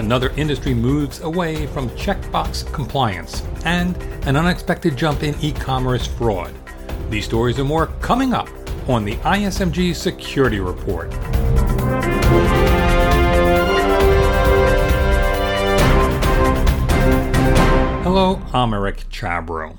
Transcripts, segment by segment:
another industry moves away from checkbox compliance, and an unexpected jump in e commerce fraud. These stories and more coming up on the ISMG Security Report. Hello, I'm Eric Chabrow.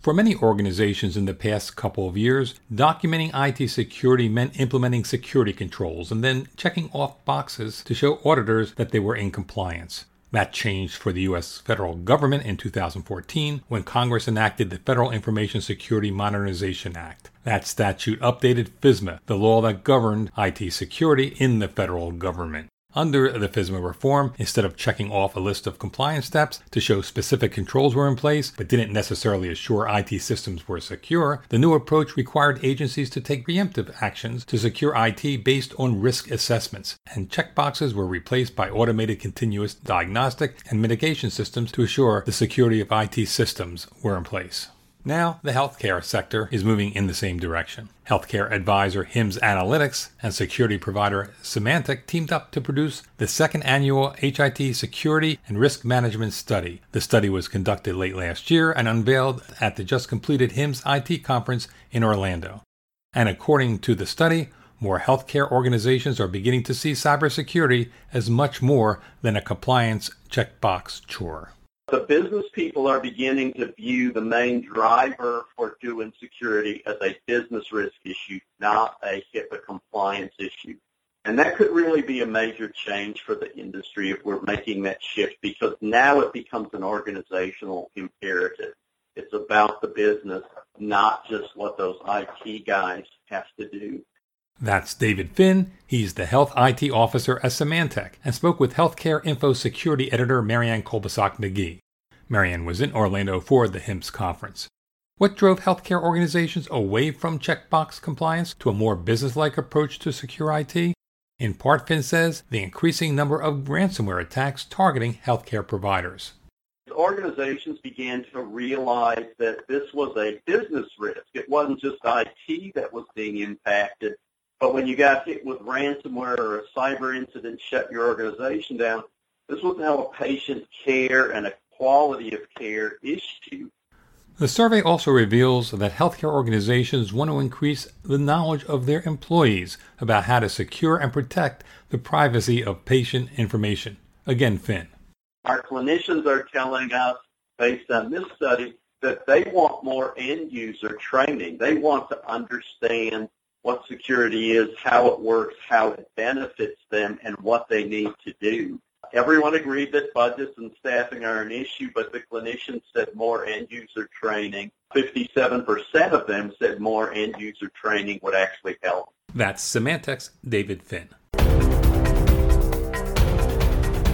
For many organizations in the past couple of years, documenting IT security meant implementing security controls and then checking off boxes to show auditors that they were in compliance. That changed for the U.S. federal government in 2014 when Congress enacted the Federal Information Security Modernization Act. That statute updated FISMA, the law that governed IT security in the federal government. Under the FISMA reform, instead of checking off a list of compliance steps to show specific controls were in place but didn't necessarily assure IT systems were secure, the new approach required agencies to take preemptive actions to secure IT based on risk assessments, and checkboxes were replaced by automated continuous diagnostic and mitigation systems to assure the security of IT systems were in place. Now, the healthcare sector is moving in the same direction. Healthcare advisor HIMSS Analytics and security provider Symantec teamed up to produce the second annual HIT Security and Risk Management Study. The study was conducted late last year and unveiled at the just completed HIMSS IT conference in Orlando. And according to the study, more healthcare organizations are beginning to see cybersecurity as much more than a compliance checkbox chore. The business people are beginning to view the main driver for doing security as a business risk issue, not a HIPAA compliance issue. And that could really be a major change for the industry if we're making that shift because now it becomes an organizational imperative. It's about the business, not just what those IT guys have to do. That's David Finn. He's the Health IT Officer at Symantec and spoke with Healthcare Info Security Editor Marianne Kolbasuk McGee. Marianne was in Orlando for the HIMSS conference. What drove healthcare organizations away from checkbox compliance to a more business-like approach to secure IT? In part, Finn says, the increasing number of ransomware attacks targeting healthcare providers. Organizations began to realize that this was a business risk. It wasn't just IT that was being impacted, but when you got hit with ransomware or a cyber incident shut your organization down, this was now a patient care and a quality of care issue. The survey also reveals that healthcare organizations want to increase the knowledge of their employees about how to secure and protect the privacy of patient information. Again, Finn. Our clinicians are telling us, based on this study, that they want more end user training. They want to understand what security is, how it works, how it benefits them, and what they need to do. Everyone agreed that budgets and staffing are an issue, but the clinicians said more end user training. 57% of them said more end user training would actually help. That's Symantec's David Finn.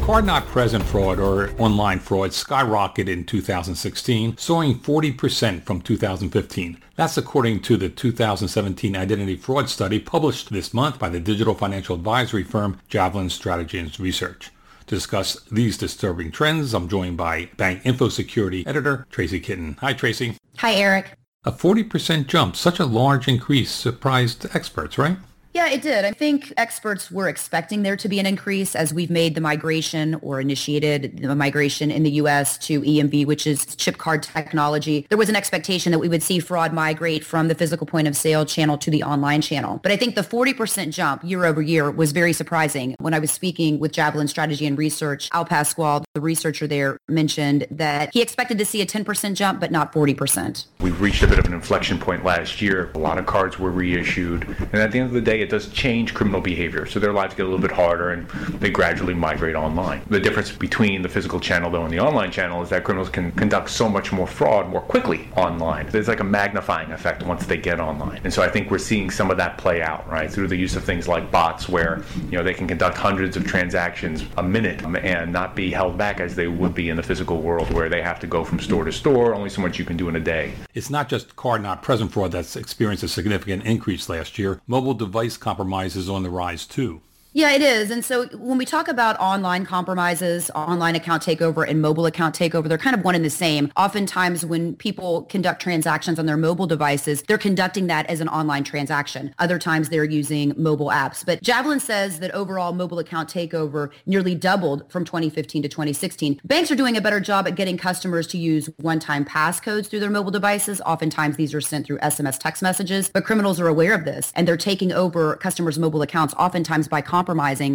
Card not present fraud or online fraud skyrocketed in 2016, soaring 40% from 2015. That's according to the 2017 identity fraud study published this month by the digital financial advisory firm Javelin Strategy and Research. To discuss these disturbing trends, I'm joined by Bank Info Security Editor Tracy Kitten. Hi, Tracy. Hi, Eric. A 40% jump, such a large increase surprised experts, right? Yeah, it did. I think experts were expecting there to be an increase as we've made the migration or initiated the migration in the U.S. to EMV, which is chip card technology. There was an expectation that we would see fraud migrate from the physical point of sale channel to the online channel. But I think the 40% jump year over year was very surprising. When I was speaking with Javelin Strategy and Research, Al Pascual, the researcher there, mentioned that he expected to see a 10% jump, but not 40%. We reached a bit of an inflection point last year. A lot of cards were reissued. And at the end of the day, it does change criminal behavior. So their lives get a little bit harder and they gradually migrate online. The difference between the physical channel, though, and the online channel is that criminals can conduct so much more fraud more quickly online. There's like a magnifying effect once they get online. And so I think we're seeing some of that play out, right, through the use of things like bots where, you know, they can conduct hundreds of transactions a minute um, and not be held back as they would be in the physical world where they have to go from store to store, only so much you can do in a day. It's not just card not present fraud that's experienced a significant increase last year. Mobile device compromises on the rise too. Yeah, it is. And so when we talk about online compromises, online account takeover and mobile account takeover, they're kind of one and the same. Oftentimes when people conduct transactions on their mobile devices, they're conducting that as an online transaction. Other times they're using mobile apps. But Javelin says that overall mobile account takeover nearly doubled from 2015 to 2016. Banks are doing a better job at getting customers to use one-time passcodes through their mobile devices. Oftentimes these are sent through SMS text messages, but criminals are aware of this and they're taking over customers' mobile accounts oftentimes by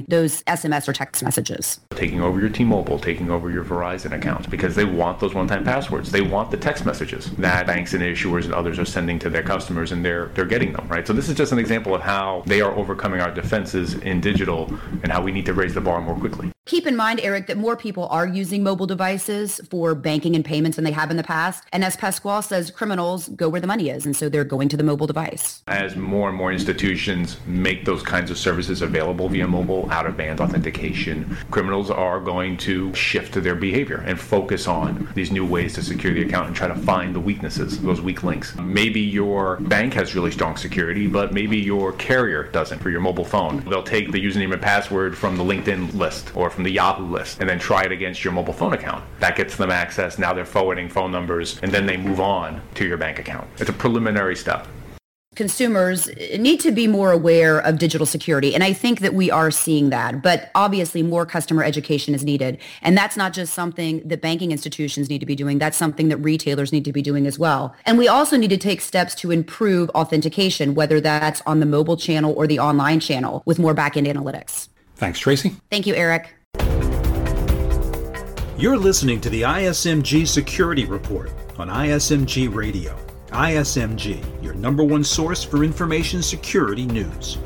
those SMS or text messages. Taking over your T-Mobile, taking over your Verizon accounts because they want those one-time passwords. They want the text messages that banks and issuers and others are sending to their customers and they're they're getting them, right? So this is just an example of how they are overcoming our defenses in digital and how we need to raise the bar more quickly. Keep in mind, Eric, that more people are using mobile devices for banking and payments than they have in the past. And as Pascual says, criminals go where the money is. And so they're going to the mobile device. As more and more institutions make those kinds of services available via mobile out-of-band authentication, criminals are going to shift their behavior and focus on these new ways to secure the account and try to find the weaknesses, those weak links. Maybe your bank has really strong security, but maybe your carrier doesn't for your mobile phone. They'll take the username and password from the LinkedIn list or from the Yahoo list and then try it against your mobile phone account. That gets them access. Now they're forwarding phone numbers and then they move on to your bank account. It's a preliminary step consumers need to be more aware of digital security. And I think that we are seeing that. But obviously, more customer education is needed. And that's not just something that banking institutions need to be doing. That's something that retailers need to be doing as well. And we also need to take steps to improve authentication, whether that's on the mobile channel or the online channel with more back-end analytics. Thanks, Tracy. Thank you, Eric. You're listening to the ISMG Security Report on ISMG Radio. ISMG, your number one source for information security news.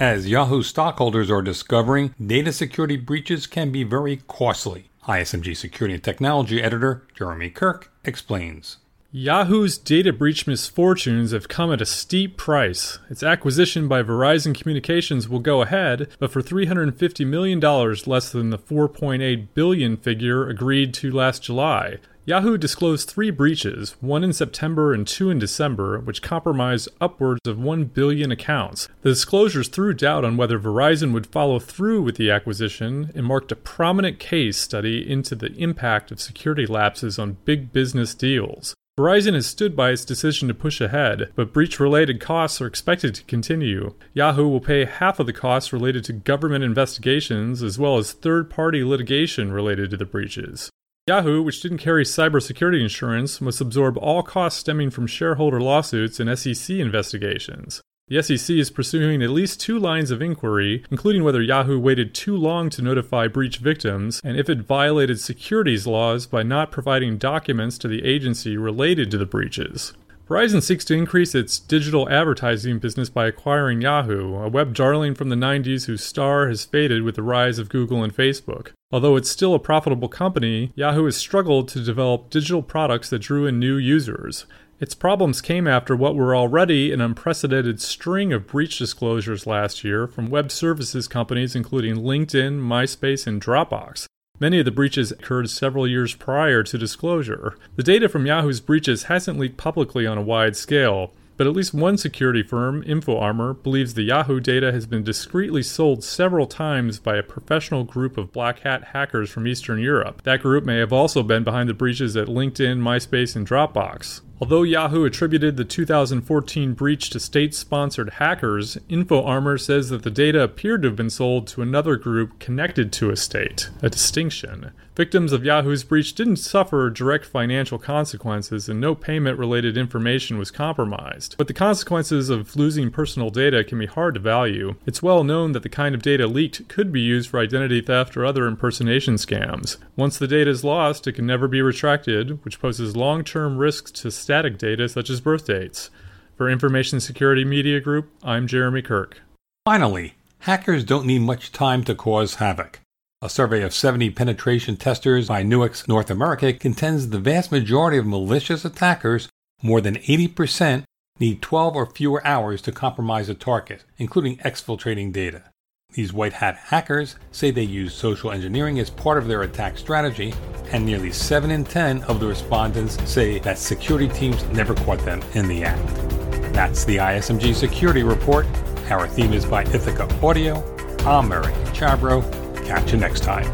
As Yahoo stockholders are discovering, data security breaches can be very costly. ISMG Security and Technology Editor Jeremy Kirk explains. Yahoo's data breach misfortunes have come at a steep price. Its acquisition by Verizon Communications will go ahead, but for $350 million less than the 4.8 billion figure agreed to last July. Yahoo disclosed three breaches, one in September and two in December, which compromised upwards of 1 billion accounts. The disclosures threw doubt on whether Verizon would follow through with the acquisition and marked a prominent case study into the impact of security lapses on big business deals. Verizon has stood by its decision to push ahead, but breach related costs are expected to continue. Yahoo will pay half of the costs related to government investigations as well as third party litigation related to the breaches. Yahoo, which didn't carry cybersecurity insurance, must absorb all costs stemming from shareholder lawsuits and SEC investigations. The SEC is pursuing at least two lines of inquiry, including whether Yahoo waited too long to notify breach victims and if it violated securities laws by not providing documents to the agency related to the breaches. Verizon seeks to increase its digital advertising business by acquiring Yahoo, a web darling from the 90s whose star has faded with the rise of Google and Facebook. Although it's still a profitable company, Yahoo has struggled to develop digital products that drew in new users. Its problems came after what were already an unprecedented string of breach disclosures last year from web services companies including LinkedIn, MySpace, and Dropbox. Many of the breaches occurred several years prior to disclosure. The data from Yahoo's breaches hasn't leaked publicly on a wide scale, but at least one security firm, InfoArmor, believes the Yahoo data has been discreetly sold several times by a professional group of black hat hackers from Eastern Europe. That group may have also been behind the breaches at LinkedIn, MySpace, and Dropbox. Although Yahoo attributed the 2014 breach to state sponsored hackers, InfoArmor says that the data appeared to have been sold to another group connected to a state, a distinction. Victims of Yahoo's breach didn't suffer direct financial consequences and no payment related information was compromised. But the consequences of losing personal data can be hard to value. It's well known that the kind of data leaked could be used for identity theft or other impersonation scams. Once the data is lost, it can never be retracted, which poses long term risks to static data such as birth dates. For Information Security Media Group, I'm Jeremy Kirk. Finally, hackers don't need much time to cause havoc. A survey of 70 penetration testers by Nuix North America contends the vast majority of malicious attackers, more than 80%, need 12 or fewer hours to compromise a target, including exfiltrating data. These white hat hackers say they use social engineering as part of their attack strategy, and nearly 7 in 10 of the respondents say that security teams never caught them in the act. That's the ISMG Security Report. Our theme is by Ithaca Audio. I'm Eric Chabrow. Catch you next time.